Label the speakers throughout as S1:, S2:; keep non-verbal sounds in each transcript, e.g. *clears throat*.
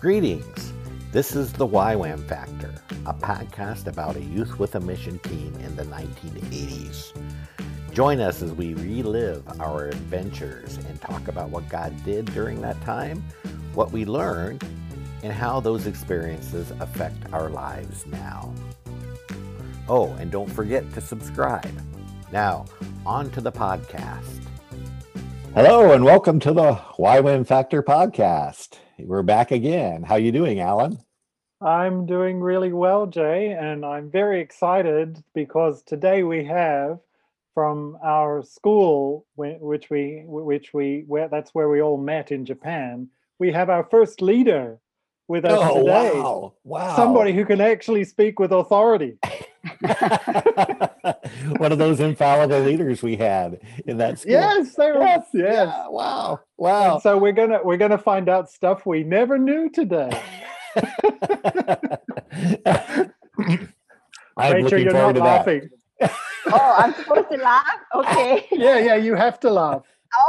S1: Greetings. This is the YWAM Factor, a podcast about a youth with a mission team in the 1980s. Join us as we relive our adventures and talk about what God did during that time, what we learned, and how those experiences affect our lives now. Oh, and don't forget to subscribe. Now, on to the podcast. Hello and welcome to the YWAM Factor podcast. We're back again. How you doing, Alan?
S2: I'm doing really well, Jay, and I'm very excited because today we have from our school, which we, which we, where that's where we all met in Japan. We have our first leader with us
S1: oh,
S2: today.
S1: Wow! Wow!
S2: Somebody who can actually speak with authority. *laughs*
S1: One of those infallible leaders we had in that school.
S2: Yes, there
S1: yes,
S2: was. Yes.
S1: Yeah, wow. Wow.
S2: And so we're gonna we're gonna find out stuff we never knew today. *laughs*
S1: I'm
S2: Rachel,
S1: looking
S2: you're
S1: forward
S2: not
S1: to
S2: laughing. *laughs*
S3: oh, I'm supposed to laugh? Okay. *laughs*
S2: Yeah, yeah, you have to laugh.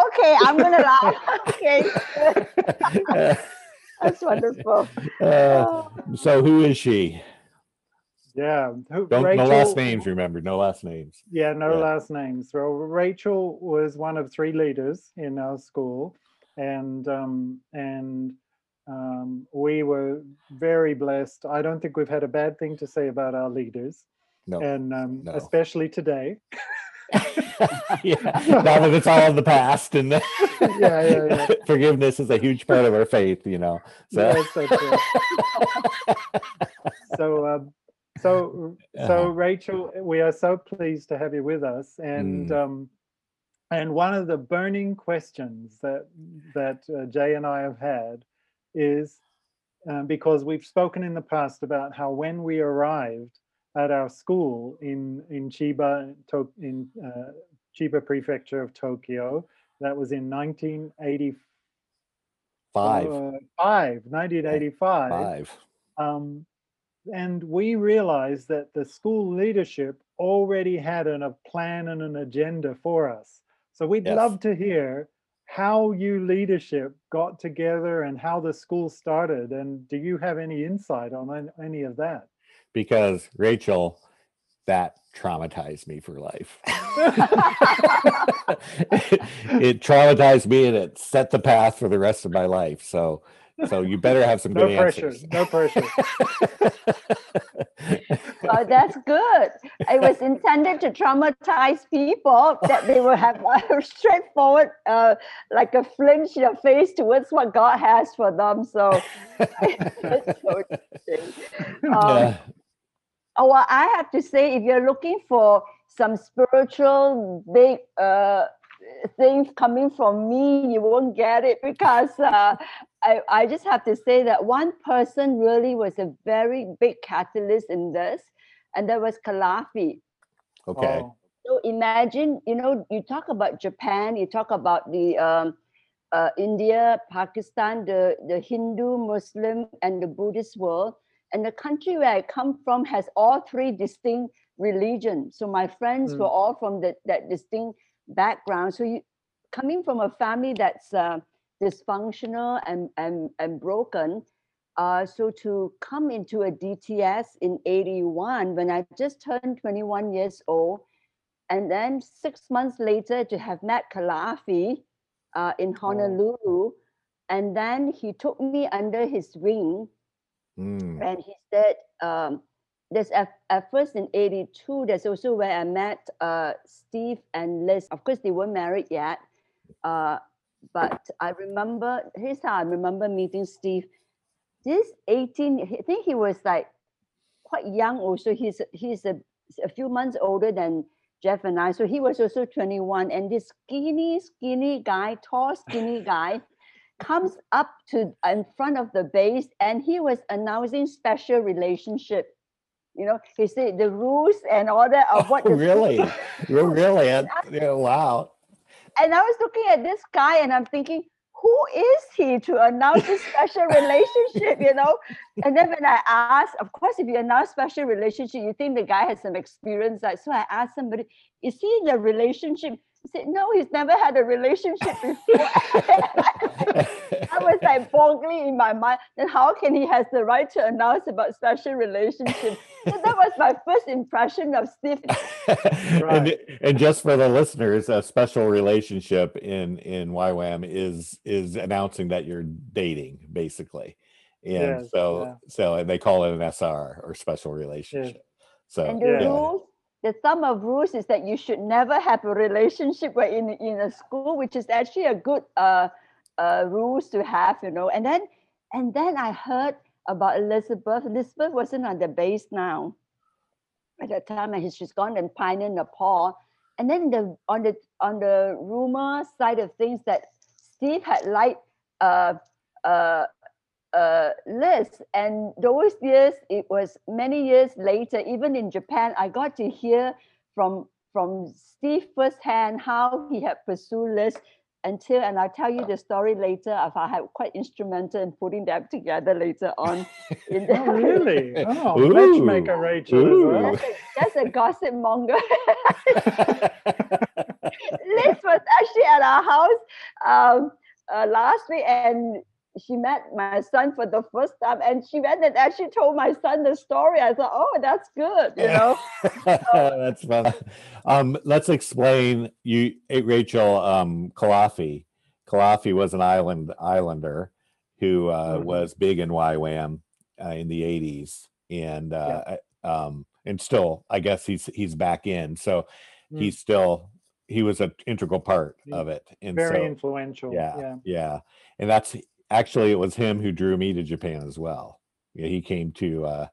S3: Okay, I'm gonna laugh. Okay. That's wonderful.
S1: Uh, so who is she?
S2: Yeah. Who,
S1: Don't
S2: Rachel,
S1: no last names. Remember, no last names.
S2: Yeah, no
S1: Yeah.
S2: last names. Well, Rachel was one of three leaders in our school, and um, and um, we were very blessed. I don't think we've had a bad thing to say about our leaders,
S1: No.
S2: and um,
S1: no.
S2: especially today. *laughs* *laughs*
S1: yeah. Now that it's all in the past, and *laughs*
S2: Yeah, yeah, yeah.
S1: forgiveness is a huge part of our faith. You know. So.
S2: So um, so so
S1: Uh-huh.
S2: Rachel, we are so pleased to have you with us, and
S1: Mm.
S2: um, and one of the burning questions that that uh, Jay and I have had is um, because we've spoken in the past about how when we arrived at our school in in Chiba to, in uh, Chiba Prefecture of Tokyo, that was in 1985.
S1: Five.
S2: Uh, five, 1985.
S1: Five.
S2: Um, and we realized that the school leadership already had an, a plan and an agenda for us. So we'd
S1: Yes.
S2: love to hear how you leadership got together and how the school started. And do you have any insight on any of that?
S1: Because Rachel, that traumatized me for life. *laughs* *laughs* it traumatized me and it set the path for the rest of my life. So so you better have some
S2: No
S1: good
S2: pressure.
S1: answers.
S2: No pressure.
S3: Oh, that's good. It was intended to traumatize people that they will have *laughs* a straightforward, uh, like a flinch in the face towards what God has for them. So, it's so interesting. Um,
S1: Yeah.
S3: Oh, well, I have to say, if you're looking for some spiritual big uh, things coming from me, you won't get it because uh, I, I just have to say that one person really was a very big catalyst in this, and that was Kalafi.
S1: Okay.
S2: Oh,
S3: So imagine, you know, you talk about Japan, you talk about the um, uh, India, Pakistan, the, the Hindu, Muslim, and the Buddhist world. And the country where I come from has all three distinct religions. So my friends were
S2: Mm.
S3: all from the, that distinct background. So you coming from a family that's uh, dysfunctional and, and, and broken. Uh, so to come into a DTS in 81 when I just turned 21 years old, and then six months later to have met Kalafi uh, in Honolulu. And then he took me under his wing
S1: Mm.
S3: and he said, um, there's at, at first in 82, there's also where I met uh, Steve and Liz. Of course, they weren't married yet. Uh, but I remember, here's how I remember meeting Steve. This 18, I think he was like quite young also. He's, he's a, a few months older than Jeff and I. So he was also 21. And this skinny, skinny guy, tall, skinny *laughs* guy, comes up to in front of the base and he was announcing special relationship. You know, he said the rules and all that of oh, what
S1: Oh, really? You're *laughs* really? Yeah, wow.
S3: And I was looking at this guy and I'm thinking, who is he to announce a special *laughs* relationship, you know? And then when I asked, of course, if you announce special relationship, you think the guy has some experience. Like, so I asked somebody, is he in a relationship He said, no, he's never had a relationship before. *laughs* I was like boggling in my mind. Then how can he has the right to announce about special relationship? So that was my first impression of Steve. *laughs*
S4: and,
S2: Right.
S4: and just for the listeners, a special relationship in in YWAM is is announcing that you're dating, basically. And
S2: Yes,
S4: so
S2: yeah.
S4: so and they call it an SR or special relationship. So
S3: And the
S2: Yeah.
S3: rules, the sum of rules is that you should never have a relationship in in a school, which is actually a good uh, uh rules to have, you know. And then and then I heard about Elizabeth. Elizabeth wasn't on the base now at that time, and she's gone and pioneer Nepal. And then the on the on the rumor side of things that Steve had liked uh uh uh, Liz. And those years, it was many years later, even in Japan, I got to hear from from Steve firsthand how he had pursued Liz until, and I'll tell you the story later. If I had quite instrumental in putting them together later on. *laughs* In the,
S2: Oh, really? *laughs* Oh,
S4: Ooh.
S2: matchmaker Rachel as well.
S3: That's a, that's a gossip monger. *laughs* Liz was actually at our house um, uh, last week and she met my son for the first time and she went and actually told my son the story. I thought, oh, that's good, you know. *laughs*
S4: That's fun. Um, let's explain you, Rachel. Um, Kalafi. Kalafi was an island islander who uh,
S2: Mhm.
S4: was big in YWAM uh, in the '80s, and uh, um, and still, I guess he's he's back in. So
S2: Mm.
S4: he's still he was an integral part of it. And
S2: Very
S4: so,
S2: influential.
S4: yeah,
S2: Yeah.
S4: yeah, and that's actually it was him who drew me to Japan as well. Yeah, he came to uh,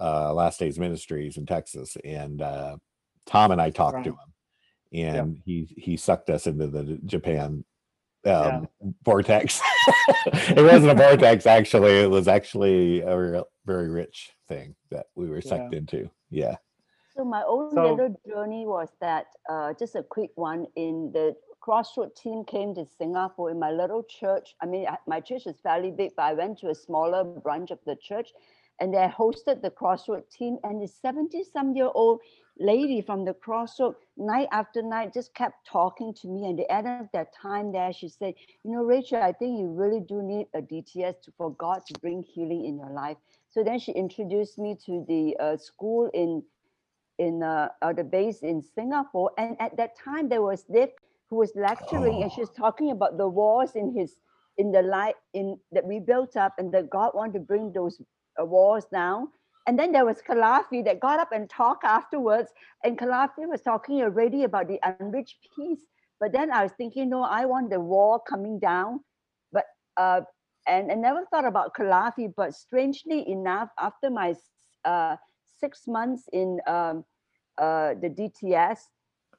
S4: uh, Last Days Ministries in Texas, and uh, Tom and I talked to him, and he he sucked us into the Japan
S2: Yeah.
S4: um, vortex. *laughs* it wasn't a vortex, actually. It was actually a real, very rich thing that we were sucked into. Yeah.
S3: So my own
S2: So-
S3: little journey was that uh, just a quick one in the crossroad team came to Singapore in my little church. I mean, my church is fairly big, but I went to a smaller branch of the church and they hosted the crossroad team and the 70 some year old lady from the crossroad night after night just kept talking to me and at the end of that time there she said you know rachel i think you really do need a dts to, for god to bring healing in your life so then she introduced me to the uh, school in in uh, the base in Singapore. And at that time, there was Dave who was lecturing, and she was talking about the walls in his in the light in that we built up, and that God wanted to bring those uh, walls down. And then there was Kalafi that got up and talked afterwards, and Kalafi was talking already about the unreached peace. But then I was thinking, no, I want the wall coming down, but uh, and I never thought about Kalafi. But strangely enough, after my uh, six months in um, uh, the DTS,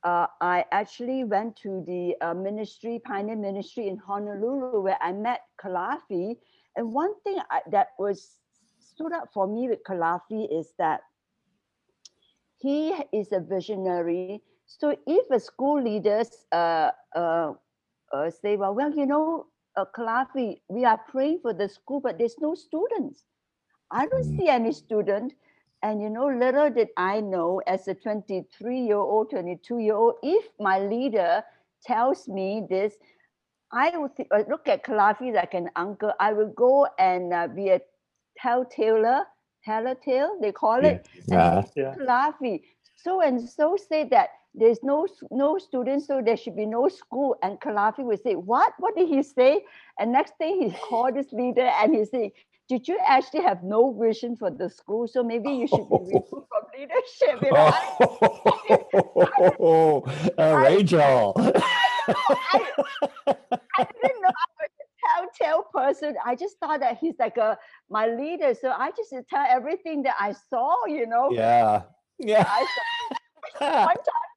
S3: uh, I actually went to the uh, ministry, Pioneer Ministry in Honolulu, where I met Kalafi. And one thing I, that was stood up for me with Kalafi is that he is a visionary. So if a school leaders uh, uh, uh, say, well, well, you know, uh, Kalafi, we are praying for the school, but there's no students. I don't
S4: Mm.
S3: see any student. And you know, little did I know as a 23 year old, 22 year old, if my leader tells me this, I would th- uh, look at Kalafi like an uncle. I will go and uh, be a telltaler, telltale, they call it. and
S4: Uh,
S2: Yeah.
S3: Kalafi. So and so say that there's no no students, so there should be no school. And Kalafi would say, What? What did he say? And next thing he *laughs* called his leader and he said, Did you actually have no vision for the school? So maybe you should be *laughs* removed from leadership. You know, I-
S4: oh, uh, Rachel.
S3: I didn't know I was a telltale person. I just thought that he's like a my leader. So I just tell everything that I saw, you know.
S4: yeah. Yeah.
S3: I saw *laughs* one time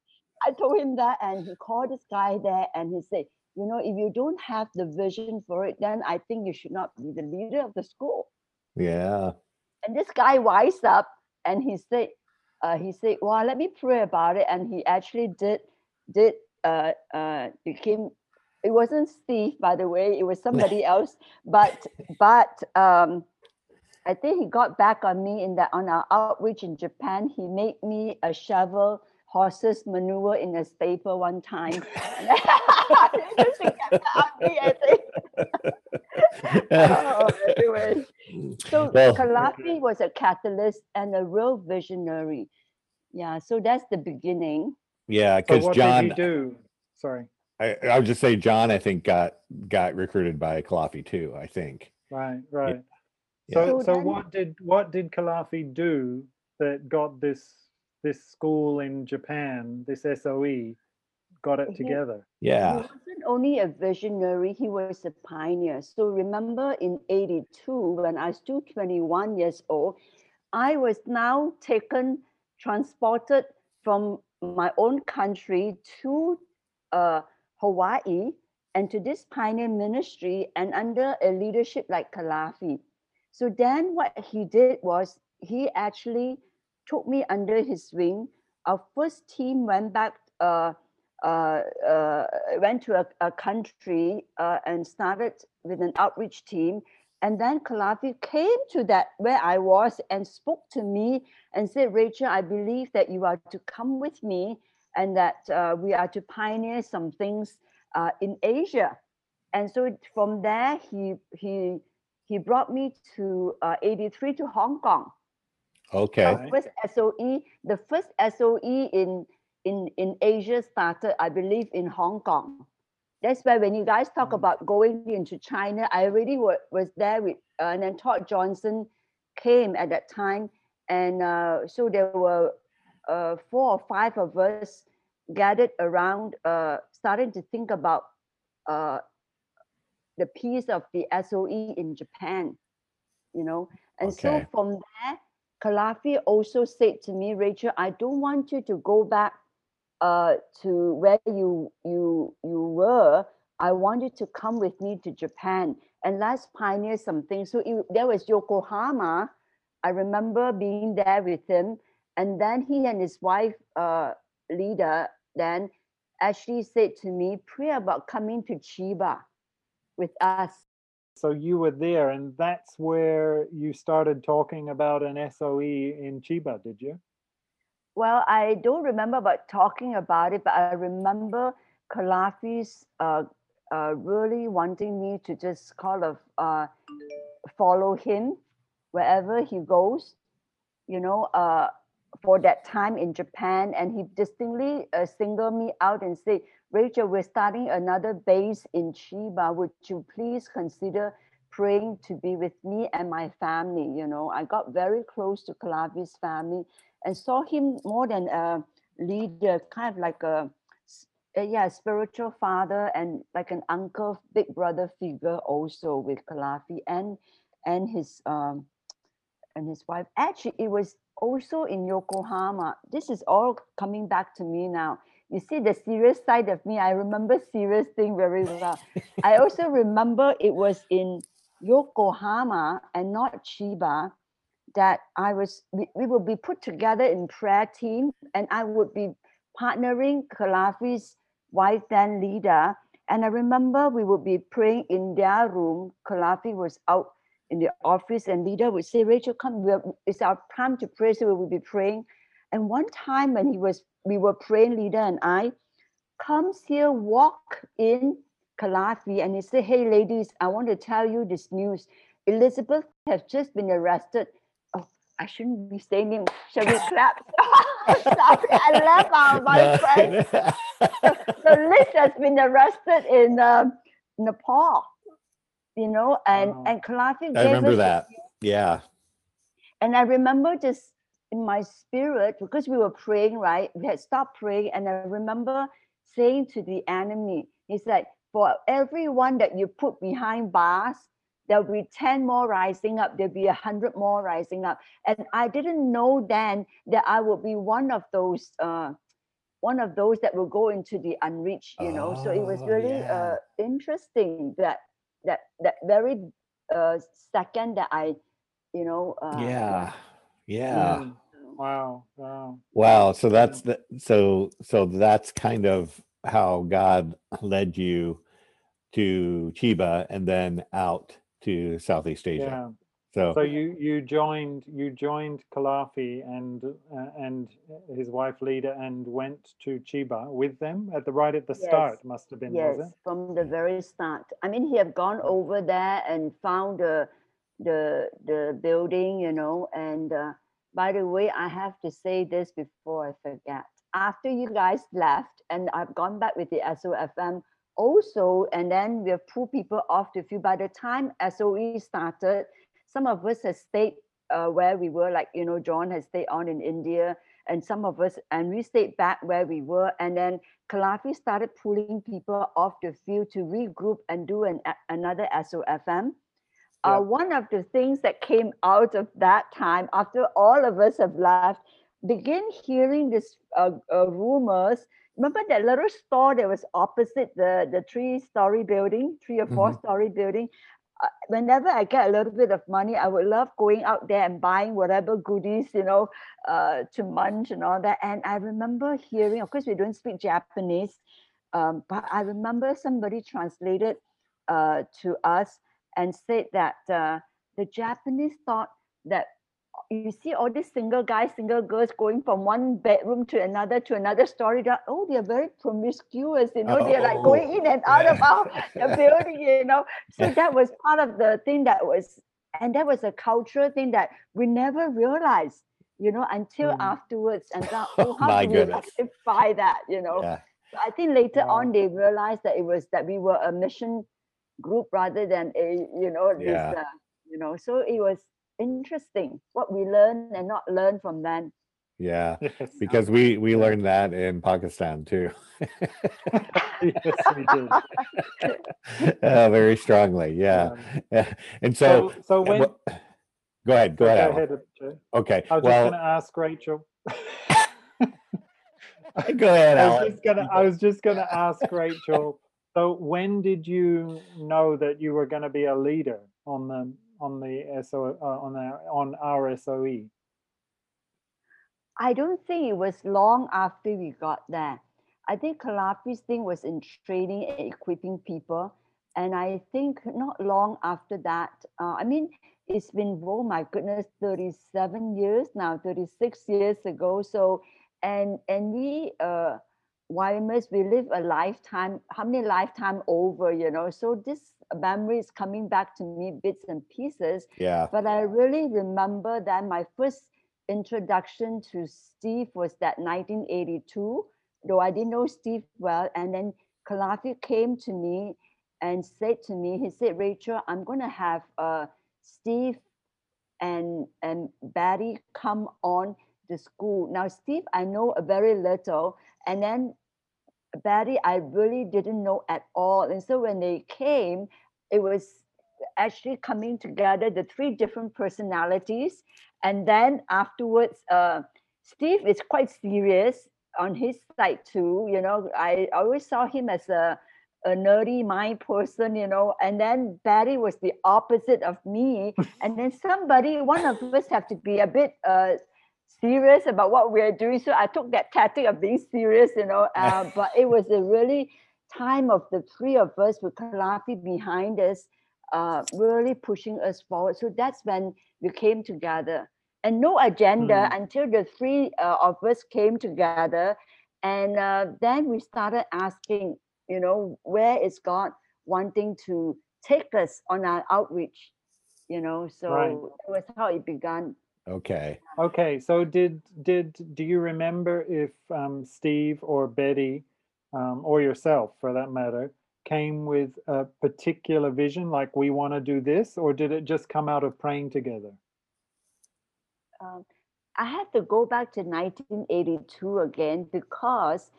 S3: I told him that, and he called this guy there and he said, You know, if you don't have the vision for it, then I think you should not be the leader of the school.
S4: Yeah.
S3: And this guy wised up and he said, uh, he said, Well, let me pray about it. And he actually did did uh uh became it wasn't Steve, by the way, it was *laughs* somebody else, but but um I think he got back on me in that on our outreach in Japan. He made me a shovel horses manure in a staple one time. *laughs* It *laughs* used to get ugly, I think. *laughs* Oh, oh, anyway. So
S1: Well-
S3: Kalafi was a catalyst and a real visionary. Yeah, so that's the beginning.
S1: yeah, because
S2: what
S1: John,
S2: did he do? Sorry.
S1: I, I would just say John, I think got got recruited by Kalafi too. I think.
S2: Right, right.
S1: Yeah.
S2: So,
S3: So
S2: so
S3: then-
S2: what did what did Kalafi do that got this this school in Japan, this SOE, got it
S3: He-
S2: together?
S1: Yeah.
S3: He wasn't only a visionary, he was a pioneer. So remember in 82, when I was still 21 years old, I was now taken, transported from my own country to uh, Hawaii and to this pioneer ministry and under a leadership like Kalafi. So then what he did was he actually took me under his wing. Our first team went back uh, uh, uh, went to a, a country uh, and started with an outreach team. And then Kalafi came to that where I was and spoke to me and said, Rachel, I believe that you are to come with me and that uh, we are to pioneer some things uh, in Asia. And so from there, he, he, he brought me to uh, 83 to Hong Kong
S1: Okay.
S2: The
S3: first SOE, the first SOE in in in Asia started, I believe, in Hong Kong. That's why when you guys talk
S2: Mm.
S3: about going into China, I already wa- was there with, uh, and then Todd Johnson came at that time, and uh, so there were uh, four or five of us gathered around, uh, starting to think about uh, the piece of the SOE in Japan, you know. And so from there, Kalafi also said to me, Rachel, I don't want you to go back uh, to where you you you were. I want you to come with me to Japan and let's pioneer something. So it, there was Yokohama. I remember being there with him, and then he and his wife, uh, Lida, then actually said to me, pray about coming to Chiba with us.
S2: So you were there, and that's where you started talking about an SOE in Chiba, did you?
S3: Well, I don't remember about talking about it, but I remember Kalafi's uh, uh, really wanting me to just kind of uh, follow him wherever he goes, you know, uh, for that time in Japan. And he distinctly uh, singled me out and said, Rachel, we're starting another base in Chiba. Would you please consider praying to be with me and my family? You know, I got very close to Kalafi's family and saw him more than a leader, kind of like a, uh, yeah, spiritual father and like an uncle, big brother figure also with Kalafi and and his um and his wife. Actually, it was also in Yokohama. This is all coming back to me now. You see the serious side of me. I remember serious thing very well. I also remember it was in Yokohama and not Chiba that I was we, we would be put together in prayer team and I would be partnering Kalafi's wife then Lida. And I remember we would be praying in their room. Kalafi was out in the office and Lida would say, Rachel, come, it's our time to pray. So we would be praying. And one time when he was, we were praying, Lida and I, comes here, walk in Kalafi and he said, hey ladies, I want to tell you this news. Elizabeth has just been arrested. Oh, I shouldn't be saying. Shall we clap? *laughs* Sorry, I left our *laughs* my friend. *laughs* So Liz has been arrested in um, Nepal. You know, and and Kalafi
S1: I remember that. Yeah.
S3: and I remember just in my spirit, because we were praying, right? We had stopped praying, and I remember saying to the enemy, He's like, for everyone that you put behind bars, there'll be 10 more rising up, there'll be a hundred more rising up. And I didn't know then that I would be one of those uh one of those that will go into the unreached, you know. So it was
S1: Oh,
S3: really
S1: yeah.
S3: uh interesting that that that very uh second that I, you know, uh
S1: yeah. Yeah.
S2: Mm, Wow, wow.
S1: Wow. So that's the so so that's kind of how God led you to Chiba and then out to Southeast Asia. Yeah. So,
S2: So you you joined you joined Kalafi and uh, and his wife Lida and went to Chiba with them at the right at the
S3: Yes.
S2: start must have been
S3: yes,
S2: was it?
S3: from the very start. I mean, he had gone over there and found the the the building, you know. And uh, by the way, I have to say this before I forget. After you guys left, and I've gone back with the SOFM also, and then we have pulled people off the field. By the time SOE started, some of us have stayed uh, where we were, like you know, John has stayed on in India, and some of us, and we stayed back where we were, and then Kalafi started pulling people off the field to regroup and do an, another SOFM.
S2: Yeah.
S3: Uh, one of the things that came out of that time, after all of us have left, begin hearing this uh, uh, rumors. Remember that little store that was opposite the, the three-story building, three or
S1: Mhm.
S3: four-story building? Uh, whenever I get a little bit of money, I would love going out there and buying whatever goodies, you know, uh, to munch and all that. And I remember hearing, of course, we don't speak Japanese, um, but I remember somebody translated uh, to us and said that uh, the Japanese thought that you see all these single guys, single girls going from one bedroom to another to another story. That oh, they are very promiscuous, you know, they're like
S1: Oh,
S3: going in and out of our *laughs* the building, you know. So that was part of the thing that was, and that was a cultural thing that we never realized, you know, until
S2: Mm.
S3: afterwards. And thought,
S1: Oh, *laughs*
S3: oh, how
S1: my
S3: do we rectify that, you know?
S1: yeah.
S3: So I think later
S2: Wow.
S3: on they realized that it was that we were a mission group rather than a you know this uh, you know so it was interesting what we learned and not learn from them.
S1: Yeah. *laughs* Because we we learned that in Pakistan too.
S2: yes, we did. *laughs*
S1: uh, very strongly. Yeah.
S2: Um, *laughs*
S1: And so,
S2: so so when
S1: wha- go ahead. Go
S2: go
S1: ahead.
S2: Ahead,
S1: Okay.
S2: I was just gonna ask Rachel.
S1: go ahead,
S2: I was
S1: Alan.
S2: just gonna I was just gonna ask Rachel. So when did you know that you were gonna be a leader on the on the SO uh, on our on our E? SOE?
S3: I don't think it was long after we got there. I think Kalafi's thing was in training and equipping people. And I think not long after that, uh, I mean, it's been, oh my goodness, 37 years now, 36 years ago. So, and and we, uh, YMS, we live a lifetime, how many lifetime over, you know? So this memory is coming back to me bits and pieces.
S1: Yeah.
S3: But I really remember that my first introduction to Steve was that 1982, though I didn't know Steve well. And then Kalafi came to me and said to me, he said, Rachel, I'm going to have uh, Steve and, and Betty come on the school. Now, Steve, I know a very little. And then Betty, I really didn't know at all. And so when they came, it was actually coming together, the three different personalities. And then afterwards, uh, Steve is quite serious on his side too. You know, I always saw him as a, a nerdy mind person, you know, and then Betty was the opposite of me. *laughs* and then somebody, one of us have to be a bit uh, serious about what we're doing. So I took that tactic of being serious, you know, uh, *laughs* but it was a really time of the three of us with Kalafi behind us, uh, really pushing us forward. So that's when we came together. And no agenda until the three uh, of us came together. And uh, then we started asking, you know, where is God wanting to take us on our outreach? You know, so
S2: Right.
S3: that was how it began.
S1: Okay.
S2: Okay, so did did do you remember if um, Steve or Betty um, or yourself, for that matter, came with a particular vision, like we want to do this, or did it just come out of praying together?
S3: um, I had to go back to 1982 again because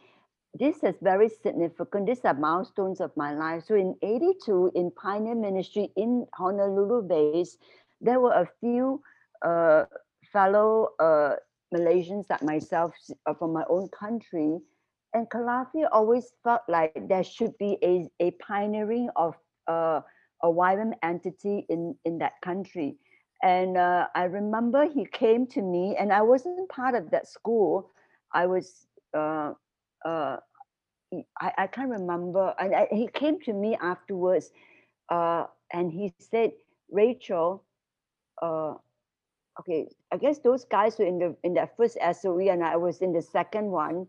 S3: this is very significant. These are milestones of my life. So in 82, in Pioneer Ministry in Honolulu base, there were a few uh, fellow uh, Malaysians like myself uh, from my own country. And Kalafi always felt like there should be a, a pioneering of uh, a YWAM entity in, in that country. And uh, I remember he came to me, and I wasn't part of that school. I was, uh, uh, I, I can't remember. And I, he came to me afterwards, uh, and he said, Rachel, uh, okay, I guess those guys were in the in that first SOE and I was in the second one.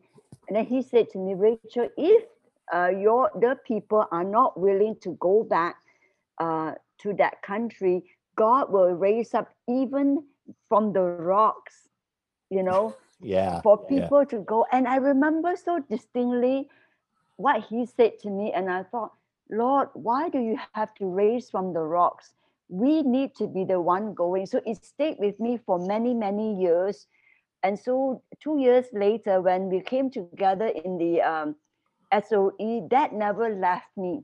S3: And then he said to me, Rachel, if uh, your the people are not willing to go back uh, to that country, God will raise up even from the rocks, you know, *laughs*
S1: Yeah.
S3: for
S1: yeah.
S3: people to go. And I remember so distinctly what he said to me, and I thought, Lord, why do you have to raise from the rocks? We need to be the one going. So it stayed with me for many, many years. And so two years later, when we came together in the um, SOE, that never left me,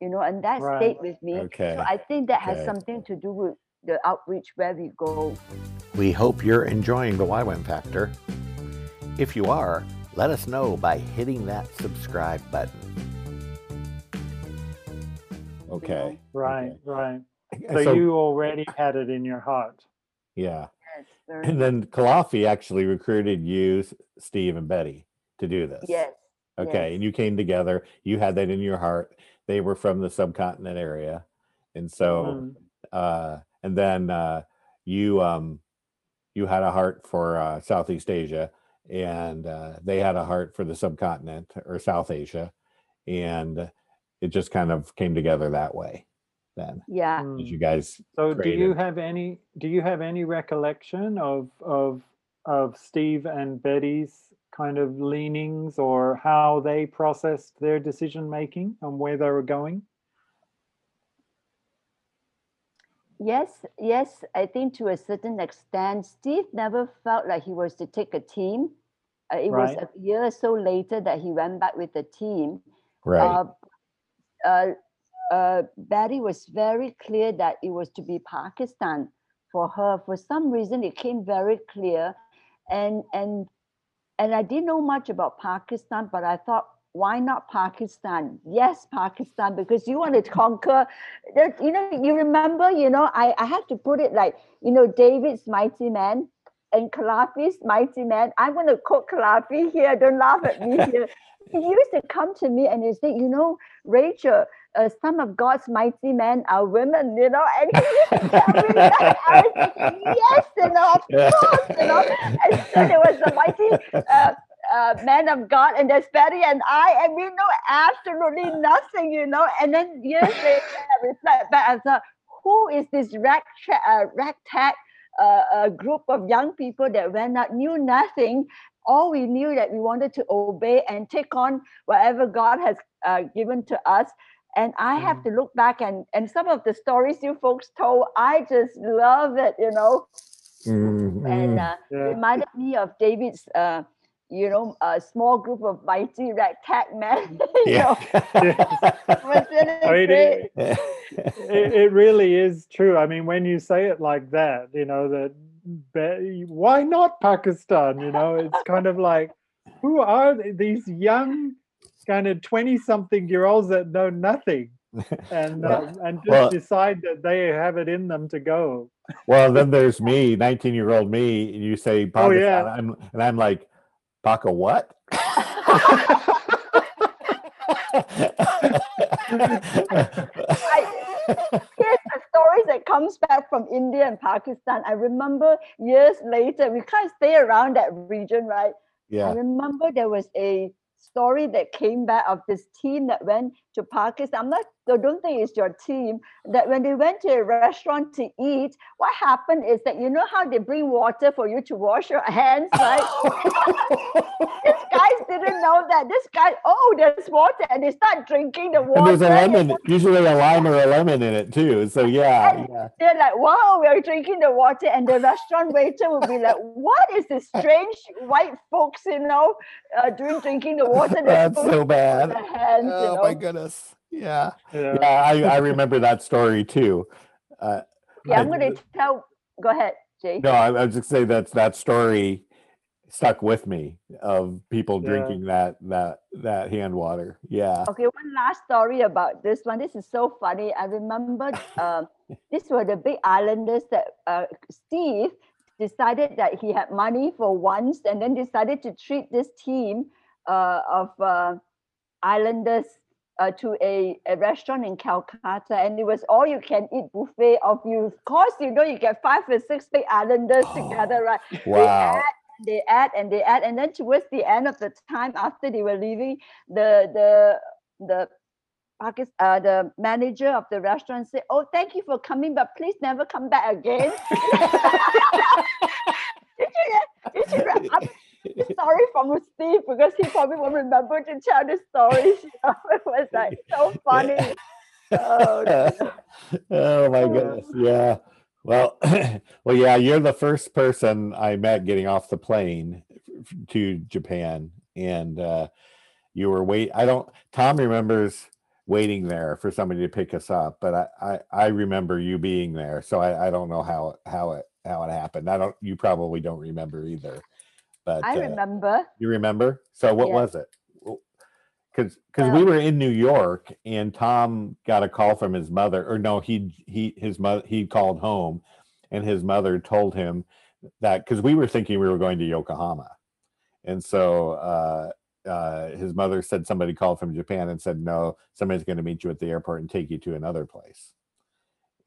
S3: you know, and that
S2: Right.
S3: stayed with me.
S1: Okay.
S3: So I think that has something to do with the outreach where we go.
S1: We hope you're enjoying the YWAM Factor. If you are, let us know by hitting that subscribe button.
S4: Okay.
S2: Right,
S4: Okay.
S2: right.
S4: So,
S2: So, you already had it in your heart.
S4: yeah.
S3: Yes, *laughs*
S4: And then Kalafi actually recruited you, Steve, and Betty to do this.
S3: yes.
S4: Okay.
S3: yes.
S4: And you came together. You had that in your heart. They were from the subcontinent area. And so,
S2: Mm.
S4: uh, and then uh, you um, you had a heart for uh, Southeast Asia, and uh, they had a heart for the subcontinent or South Asia, and it just kind of came together that way. Then,
S3: Yeah.
S2: Mm.
S4: as you guys,
S2: So do you have any do you have any recollection of of of Steve and Betty's kind of leanings or how they processed their decision making and where they were going?
S3: Yes, yes, I think to a certain extent, Steve never felt like he was to take a team. Uh, it was a year or so later that he went back with the team.
S4: right?
S3: Uh, uh, uh, Betty was very clear that it was to be Pakistan for her. For some reason, it came very clear, and and and I didn't know much about Pakistan, but I thought, why not Pakistan? Yes, Pakistan, because you want to *laughs* conquer. You know, you remember, you know, I, I have to put it like, you know, David's mighty man and Kalafi's mighty man. I'm going to quote Kalafi here. Don't laugh at me *laughs* here. He used to come to me and he said, you know, Rachel, uh, some of God's mighty men are women, you know, and he tell me that. I was like, yes, you know, of course, you know. And so there was a mighty uh, uh, man of God, and there's Betty and I, and we know absolutely nothing, you know. And then years later, I reflect back and thought, who is this rag, uh, ragtag uh, uh, group of young people that went out, knew nothing? All we knew that we wanted to obey and take on whatever God has uh, given to us. And I have to look back and and some of the stories you folks told, I just love it, you know
S4: Mm,
S3: and
S4: mm.
S3: uh,
S2: Yeah.
S3: reminded me of David's, uh, you know, a small group of mighty ragtag men. *laughs* you know, *laughs* it really
S2: I mean, it, it, it really is true. I mean, when you say it like that, you know, that be- why not Pakistan? You know, it's kind of like, who are these young, kind of 20 something year olds that know nothing *laughs* and,
S4: Well-
S2: um, and just
S4: well-
S2: decide that they have it in them to go?
S4: well, then there's me, 19 year old me, and you say
S2: Oh,
S4: Pakistan,
S2: yeah.
S4: I'm, and I'm like, Paca what? *laughs*
S3: I, here's a story that comes back from India and Pakistan. I remember years later, we can't stay around that region, right?
S4: Yeah.
S3: I remember there was a story that came back of this team that went to Pakistan. I'm not, I don't think it's your team. That when they went to a restaurant to eat, what happened is that you know how they bring water for you to wash your hands, right? *laughs* These guys didn't know that. This guy, oh, there's water, and they start drinking the water.
S4: And
S3: water.
S4: there's a lemon, usually a lime or a lemon in it too. So yeah, yeah.
S3: They're like, wow, we're drinking the water. And the restaurant waiter will be like, what is this strange white folks, you know, uh, doing drinking the water? *laughs*
S4: That's
S3: supposed
S4: so bad.
S3: their hands, you
S4: Oh
S3: know?
S4: my goodness. Yeah.
S2: Yeah.
S4: Yeah, I, I remember that story too. Uh,
S3: Yeah, I'm
S4: I-
S3: going to tell. Go ahead, Jay.
S4: no, I, I was just say that's that story stuck with me of people
S2: Yeah.
S4: drinking that that that hand water. Yeah.
S3: Okay, one last story about this one. This is so funny. I remember uh, *laughs* these were the big islanders that uh, Steve decided that he had money for once and then decided to treat this team uh, of uh, islanders uh, to a, a restaurant in Calcutta, and it was all you can eat buffet of you. Of course, you know you get five or six big islanders *gasps* together, right? They
S4: Wow.
S3: add, they add and they add, and then towards the end of the time, after they were leaving, the the the Pakis- uh, the manager of the restaurant said, "Oh, thank you for coming, but please never come back again." *laughs* *laughs* you should, you should, I'm sorry from Steve because he probably won't remember to tell the story. *laughs* It was like so funny. Oh, dear. *laughs*
S4: oh my goodness. Yeah. Well, *clears throat* well, yeah, you're the first person I met getting off the plane to Japan. And uh, you were wait. I don't, Tom remembers waiting there for somebody to pick us up, but I, I, I remember you being there. So I, I don't know how, how it, how it happened. I don't, you probably don't remember either, but
S3: I
S4: uh,
S3: remember.
S4: you remember? So what
S3: Yeah.
S4: was it? Because because we were in New York and Tom got a call from his mother, or no, he he his mother he called home, and his mother told him that because we were thinking we were going to Yokohama, and so uh, uh, his mother said somebody called from Japan and said no, somebody's going to meet you at the airport and take you to another place,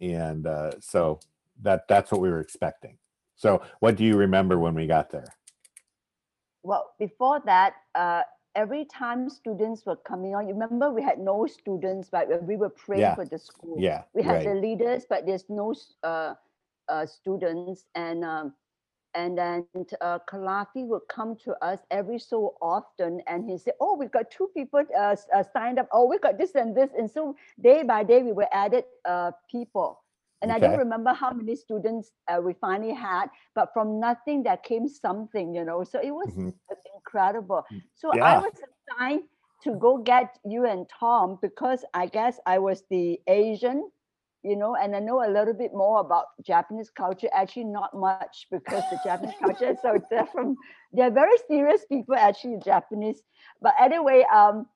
S4: and uh, so that that's what we were expecting. So what do you remember when we got there?
S3: Well before that uh, every time students were coming on you remember we had no students right? We were praying
S4: Yeah.
S3: for the school.
S4: Yeah,
S3: we had
S4: right.
S3: the leaders but there's no uh, uh, students. And um, and then uh, Kalafi would come to us every so often and he said oh we've got two people uh, uh, signed up. Oh we've got this and this. And so day by day we were added uh, people and I don't remember how many students uh, we finally had, but from nothing there came something, you know. So it was
S4: Mhm.
S3: incredible. So
S4: Yeah.
S3: I was assigned to go get you and Tom because I guess I was the Asian, you know, and I know a little bit more about Japanese culture. Actually, not much because the Japanese *laughs* culture is so different. They're very serious people, actually, Japanese. But anyway, um,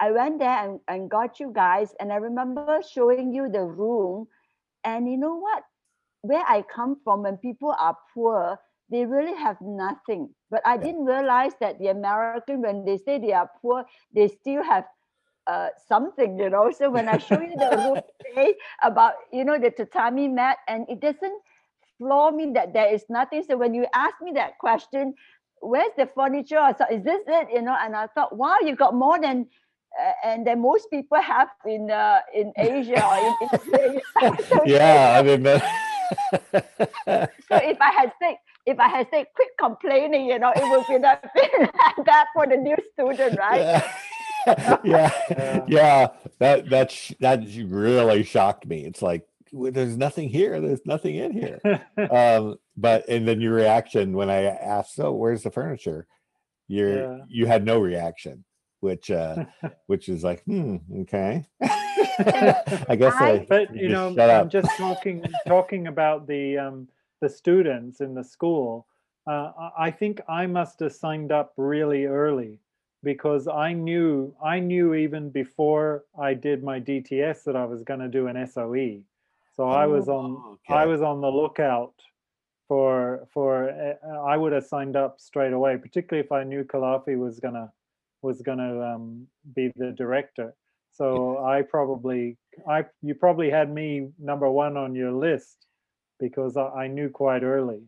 S3: I went there and, and got you guys, and I remember showing you the room. And you know what? Where I come from, when people are poor, they really have nothing. But I
S4: Yeah.
S3: didn't realize that the American, when they say they are poor, they still have uh, something, you know. So when I *laughs* show you the room today about, you know, the tatami mat, and it doesn't floor me that there is nothing. So when you ask me that question, where's the furniture? I thought, is this it? You know, and I thought, wow, you got more than and then most people have in uh, in Asia or in, in Australia. *laughs* *laughs* So
S4: yeah, I didn't know. *laughs*
S3: so if I had said if I had said quit complaining, you know, it would be that that for the new student, right?
S4: yeah. yeah,
S2: Yeah.
S4: yeah. That that sh- that really shocked me. It's like "Well, there's nothing here. There's nothing in here. Um, but and then your reaction when I asked, "So where's the furniture?" You're
S2: Yeah.
S4: you had no reaction, which uh, *laughs* which is like, hmm, okay. *laughs* I guess I,
S3: I-
S2: but you know,
S4: shut
S2: I'm
S4: up.
S2: just talking *laughs* talking about the um, the students in the school. Uh, I- I think I must have signed up really early because I knew I knew even before I did my DTS that I was going to do an SOE. So I was on I was on the lookout for for uh, I would have signed up straight away, particularly if I knew Kalafi was gonna was gonna um, be the director. So I probably I you probably had me number one on your list because I, I knew quite early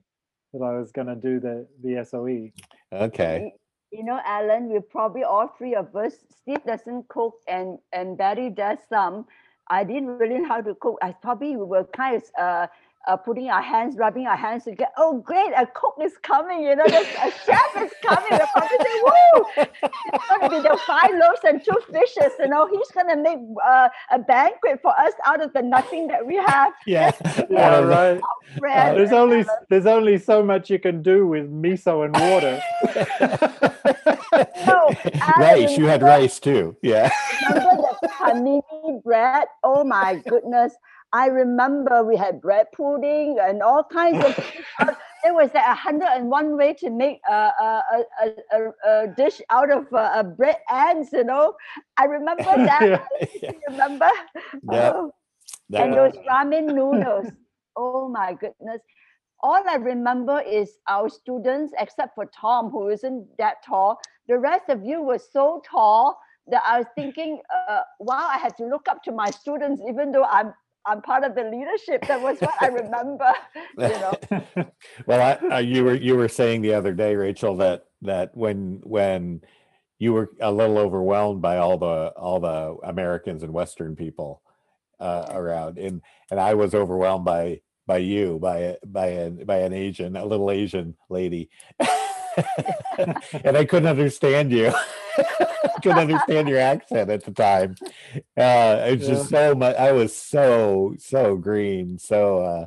S2: that I was gonna do the the. SOE.
S4: okay.
S3: You know, Alan, we probably all three of us. Steve doesn't cook, and and Betty does some. I didn't really know how to cook. I probably we were kind of uh, uh, putting our hands, rubbing our hands together. Oh, great! A cook is coming. You know, there's a chef is coming. We're probably saying, "Woo! It's going to be the five loaves and two fishes." You know, he's going to make uh, a banquet for us out of the nothing that we have. *laughs*
S4: Yeah. *laughs*
S2: Yeah,
S4: out of the-
S2: right.
S3: Bread.
S2: There's only s- there's only so much you can do with miso and water.
S3: No, *laughs* I
S4: rice. You had rice too. Yeah.
S3: remember the panini bread? Oh my goodness. I remember we had bread pudding and all kinds of. *laughs* Uh, There was like a hundred and one way to make a, a, a, a, a, a dish out of uh, a bread ends, you know. I remember *laughs* that.
S2: Yeah. *laughs*
S3: Remember?
S4: Yeah.
S3: Oh,
S4: That
S3: and
S4: was-
S3: those ramen noodles. oh my goodness. All I remember is our students, except for Tom, who isn't that tall. The rest of you were so tall that I was thinking, uh, wow, I had to look up to my students, even though I'm I'm part of the leadership. That was what I remember. *laughs* you know. *laughs*
S4: well, I, uh, you were you were saying the other day, Rachel, that that when when you were a little overwhelmed by all the all the Americans and Western people uh, around, and and I was overwhelmed by by you by by an by an Asian, a little Asian lady, *laughs* *laughs* and I couldn't understand you. *laughs* couldn't understand your accent at the time. Uh, it's just so much. I was so so green, so uh,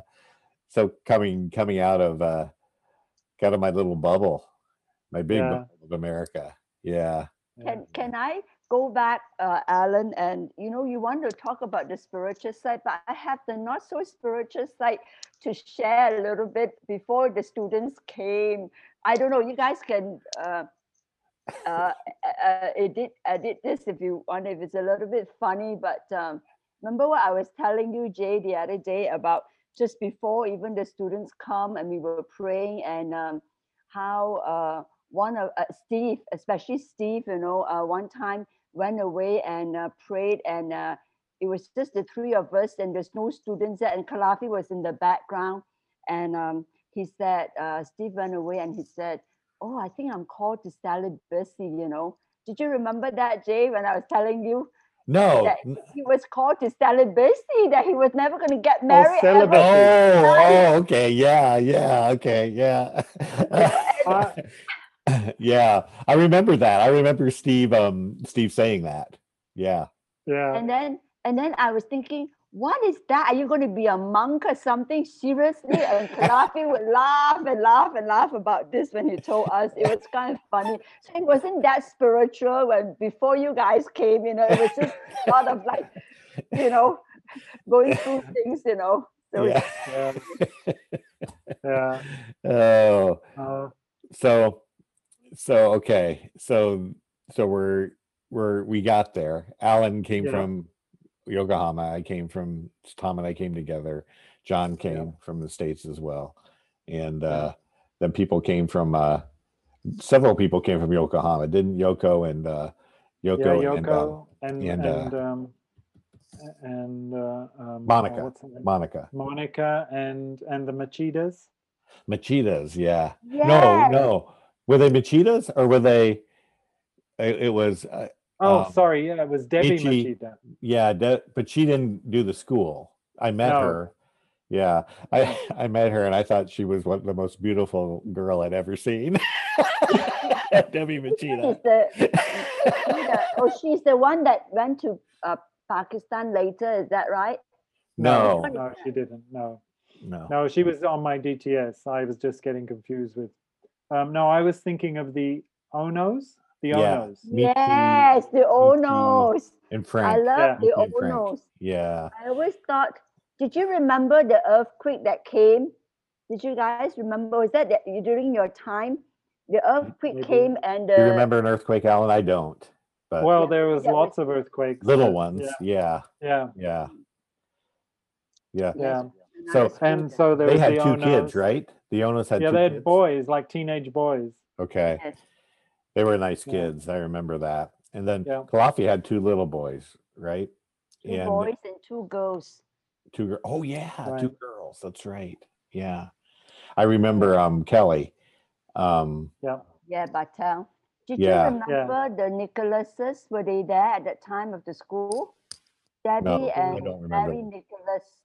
S4: so coming coming out of uh, out of my little bubble, my big
S2: Yeah.
S4: bubble of America. Yeah.
S3: Can can I go back, uh, Alan? And you know, you want to talk about the spiritual side, but I have the not so spiritual side to share a little bit before the students came. I don't know. You guys can uh, uh, uh, edit edit this if you want. If it's a little bit funny, but um, remember what I was telling you, Jay, the other day about just before even the students come and we were praying and um, how uh, one of uh, Steve, especially Steve, you know, uh, one time went away and uh, prayed, and uh, it was just the three of us, and there's no students there, and Kalafi was in the background, and um, he said, uh, Steve went away, and he said, "Oh, I think I'm called to celibacy," you know. Did you remember that, Jay, when I was telling you
S4: No.
S3: that he was called to celibacy, that he was never going to get married? ever?
S2: celibacy.
S4: Oh, oh, okay. Yeah, yeah, okay, yeah. *laughs* *laughs* *laughs* Yeah, I remember that. I remember Steve um Steve saying that. Yeah.
S2: yeah.
S3: And then and then I was thinking, what is that? Are you going to be a monk or something? Seriously? And *laughs* Kalafi would laugh and laugh and laugh about this when he told us. It was kind of funny. So it wasn't that spiritual when before you guys came, you know, it was just sort of like, you know, going through things, you know. So
S4: Yeah.
S2: Yeah. *laughs* Yeah.
S4: oh,
S2: Uh,
S4: so so okay. So so we're we're we got there. Alan came
S2: Yeah.
S4: from Yokohama. I came from Tom and I came together. John came from the States as well. And uh then people came from uh several people came from Yokohama. Didn't Yoko and uh
S2: yeah,
S4: Yoko, and um,
S2: Yoko and
S4: and,
S2: and,
S4: uh,
S2: um, a- and uh, um,
S4: Monica.
S2: oh, what's her name?
S4: Monica.
S2: Monica and and the Machidas.
S4: Machitas, yeah.
S3: Yes.
S4: No, no. Were they Machitas or were they? It, it was, uh,
S2: Oh,
S4: Um,
S2: sorry. Yeah, it was Debbie
S4: Michi-
S2: Machida.
S4: yeah, de- but she didn't do the school. I met
S2: No.
S4: her. Yeah, I *laughs* I met her and I thought she was one the most beautiful girl I'd ever seen. *laughs* *laughs* Debbie
S3: She's
S4: Machida.
S3: the, oh, she's the one that went to uh, Pakistan later. Is that right?
S4: No,
S2: no, she didn't. No,
S4: no.
S2: no, she was on my DTS. I was just getting confused with. Um, no, I was thinking of the Onos. The
S4: Yeah.
S2: Onos.
S4: Me
S3: yes, the
S4: too.
S3: Onos.
S4: And
S3: I love
S2: Yeah.
S3: the
S4: Me.
S3: Onos.
S4: Yeah.
S3: I always thought, did you remember the earthquake that came? Did you guys remember? Was that, that during your time? The earthquake
S2: Maybe.
S3: came and
S4: You remember an earthquake, Alan? I don't. But
S2: Well,
S3: Yeah,
S2: there was
S3: that was-
S2: lots of earthquakes.
S4: little ones.
S2: Yeah,
S4: Yeah.
S2: yeah,
S4: Yeah. Yeah.
S2: yeah.
S4: So-
S2: And so there
S4: They
S2: was
S4: had
S2: the
S4: two
S2: Onos.
S4: kids, right? The Onos had
S2: Yeah,
S4: two
S2: they had
S4: kids.
S2: boys, like teenage boys.
S4: Okay.
S3: Yes.
S4: They were nice
S2: Yeah.
S4: kids. I remember that. And then
S2: Yeah.
S4: Kalafi had two little boys, right?
S3: Two
S4: and
S3: boys and two girls.
S4: two girls. Oh yeah, two girls. That's right. Yeah. I remember um Kelly. Um
S2: Yeah.
S3: Yeah, Batel. Did
S4: Yeah.
S3: you
S2: Yeah.
S3: remember the Nicholases? Were they there at that time of the school? Debbie
S4: No,
S3: and. Mary Nicholas.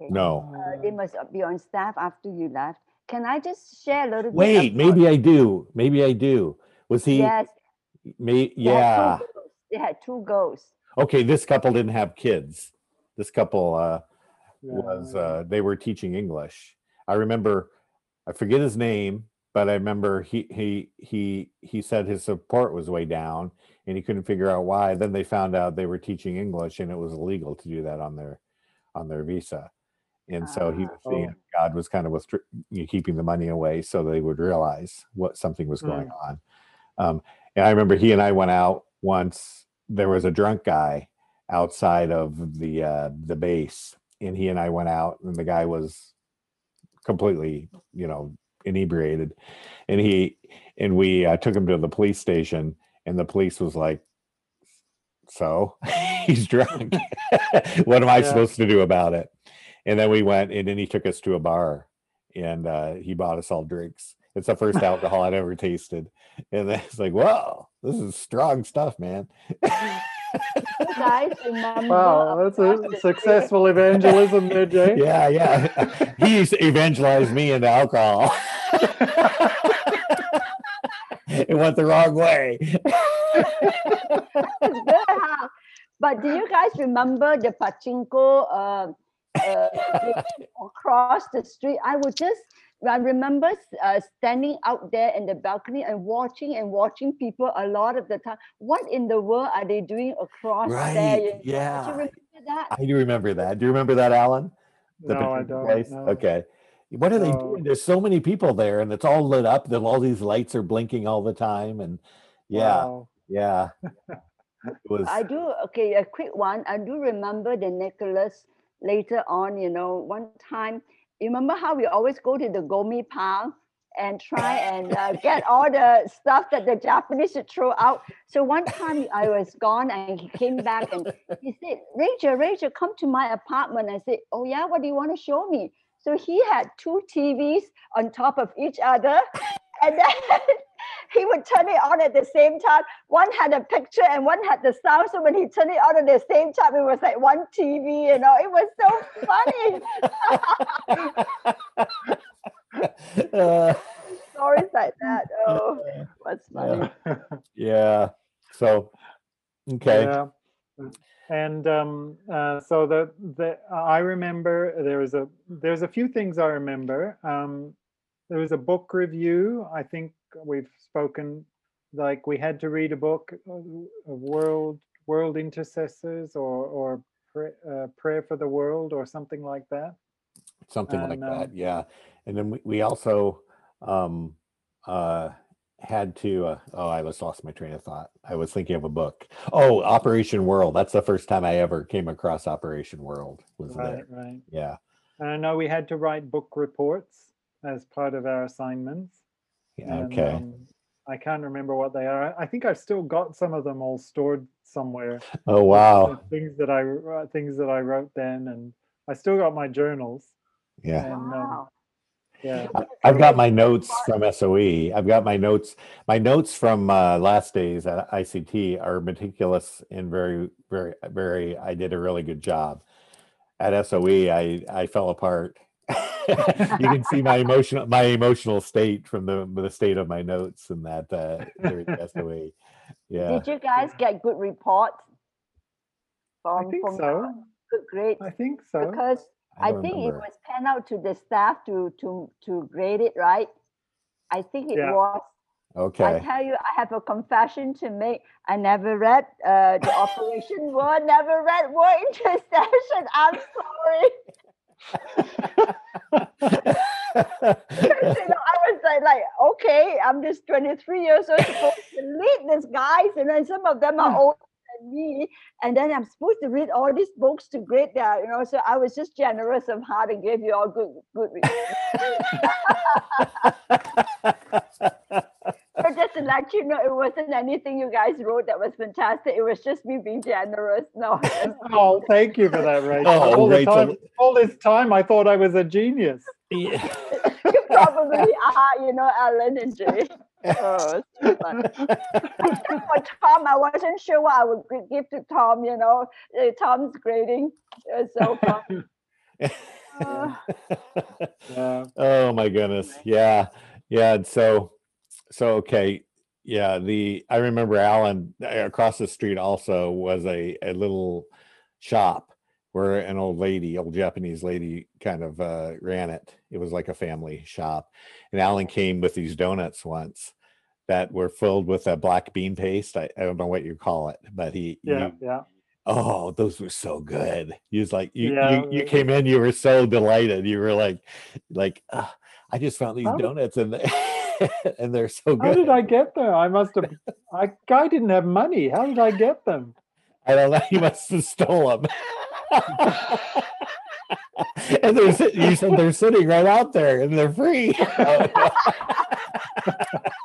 S3: Okay.
S4: no.
S3: Uh, they must be on staff after you left. Can I just share a little bit?
S4: Wait, maybe I do. Maybe I do. Was he
S3: Yes.
S4: may
S3: had
S4: yeah.
S3: They had two girls.
S4: Okay, this couple didn't have kids. This couple uh was, uh, they were teaching English. I remember I forget his name, but I remember he he he he said his support was way down and he couldn't figure out why. Then they found out they were teaching English and it was illegal to do that on their on their visa. And so he
S3: Ah,
S4: was seeing
S2: oh.
S4: God was kind of wistri- you know, keeping the money away so they would realize what something was going on. Um, and I remember he and I went out once. There was a drunk guy outside of the uh, the base, and he and I went out, and the guy was completely, you know, inebriated, and he and we uh, took him to the police station, and the police was like, "So *laughs* he's drunk. *laughs* what am I
S2: Yeah.
S4: supposed to do about it?" And then we went, and then he took us to a bar, and uh, he bought us all drinks. It's the first *laughs* alcohol I'd ever tasted, and then it's like, "Whoa, this is strong stuff, man."
S3: Guys *laughs* remember?
S2: Wow, that's a successful evangelism there, *laughs* Jay.
S4: yeah, yeah. He's evangelized me into alcohol. it went the wrong way.
S3: street? It's good, huh? But do you guys remember the pachinko uh, uh, *laughs* across the street? I would just, I remember uh, standing out there in the balcony and watching and watching people a lot of the time. What in the world are they doing across there?
S4: Right,
S3: you
S4: yeah.
S3: Do you remember that?
S4: I do remember that. Do you remember that, Alan? The
S2: No, I don't.
S4: place?
S2: no.
S4: Okay. What are they
S2: No.
S4: doing? There's so many people there, and it's all lit up. Then all these lights are blinking all the time, and yeah,
S2: Wow.
S4: yeah. *laughs* It was
S3: I do okay, a quick one. I do remember the Nicholas later on, you know, one time. You remember how we always go to the Gomi Pal and try and uh, get all the stuff that the Japanese should throw out. So one time I was gone and he came back and he said, Rachel, Rachel, come to my apartment. I said, Oh yeah, what do you want to show me? So he had two TVs on top of each other. And then he would turn it on at the same time. One had a picture and one had the sound. So when he turned it on at the same time, it was like one TV, you know, it was so funny.
S4: Uh, *laughs*
S3: Stories like that. Oh, what's funny.
S4: yeah. So okay.
S2: Yeah. And um, uh, so the the I remember there was a there's a few things I remember. Um, there was a book review. I think we've spoken like we had to read a book, uh, of World World Intercessors or or pray, uh, Prayer for the World or something like that.
S4: something like
S2: um,
S4: that yeah. And then we, we also um uh had to uh, oh i just lost my train of thought. I was thinking of a book. Oh operation world. That's the first time i ever came across operation world was
S2: Right,
S4: there.
S2: right.
S4: yeah.
S2: And I know we had to write book reports as part of our assignments.
S4: yeah
S2: and,
S4: okay
S2: um, I can't remember what they are. I I think I've still got some of them all stored somewhere.
S4: oh wow
S2: Things that I uh, things that I wrote then, and I still got my journals.
S4: yeah
S2: And um,
S3: Wow.
S2: yeah,
S4: I- I've got my notes from SOE. I've got my notes. My notes from uh, last days at ICT are meticulous and very, very, very. I did a really good job. At SOE, I I fell apart. *laughs* you can see my emotional my emotional state from the the state of my notes and that uh, during SOE. Yeah.
S3: Did you guys get good reports?
S2: I think
S3: from
S2: so.
S3: good grades?
S2: I think so.
S3: Because I,
S4: don't
S3: think it was penned out to the staff to to to grade it, right? I think it
S2: Yeah.
S3: was.
S4: Okay.
S3: I tell you, I have a confession to make. I never read uh, the Operation World, never read Word Intercession. *laughs* I'm sorry. You know, I was like, like, okay, I'm just 23 years old, supposed to lead these guys, and then some of them are hmm. older than me, and then I'm supposed to read all these books to grade their, you know. So I was just generous of heart and gave you all good, good. *laughs* re- But just to let you know, it wasn't anything you guys wrote that was fantastic. It was just me being generous. *laughs* No, *laughs*
S2: oh, thank you for that, Rachel.
S4: Oh,
S2: all,
S4: Rachel.
S2: time, all this time, I thought I was a genius. *laughs*
S3: you probably are, you know, Alan and Jay. Oh, so fun. I for Tom, I wasn't sure what I would give to Tom, you know, uh, Tom's grading. It so fun. Uh,
S2: Yeah.
S4: oh my goodness yeah yeah and so so okay yeah the i remember alan uh, across the street also was a, a little shop where an old lady old japanese lady kind of uh, ran it it was like a family shop and alan came with these donuts once that were filled with a black bean paste i, I don't know what you call it but he
S2: Yeah.
S4: you-
S2: Yeah.
S4: Oh, those were so good. You was like you
S2: Yeah,
S4: you, you came in, you were so delighted. You were like, like, "Ah, I just found these
S2: How did-
S4: donuts and they, *laughs* and they're so good.
S2: How did. I get them? I must have. I guy didn't have money. How did I get them?
S4: I don't know. *laughs* You must have stole them. *laughs* and they're sit- you said they're sitting right out there and they're free.
S3: It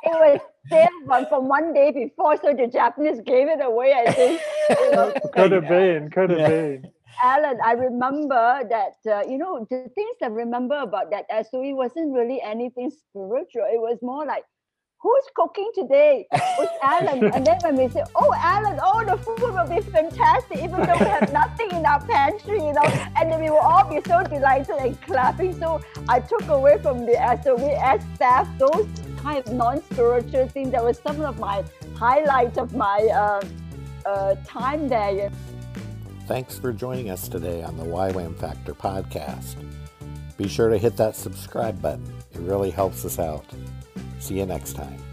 S3: was there from, from one day before, so the Japanese gave it away. I think. You know.
S2: could have been, could have
S4: Yeah.
S2: been.
S3: Alan, I remember that, uh, you know, the things I remember about that SOE wasn't really anything spiritual. It was more like, who's cooking today? It's *laughs* Alan. and then when we say, oh, Alan, oh, the food will be fantastic, even though we have nothing in our pantry, you know, and then we will all be so delighted and clapping. So I took away from the SOE as staff those kind of non-spiritual things that was some of my highlights of my uh, uh, time there. you know.
S1: Thanks for joining us today on the YWAM Factor podcast. Be sure to hit that subscribe button. It really helps us out. See you next time.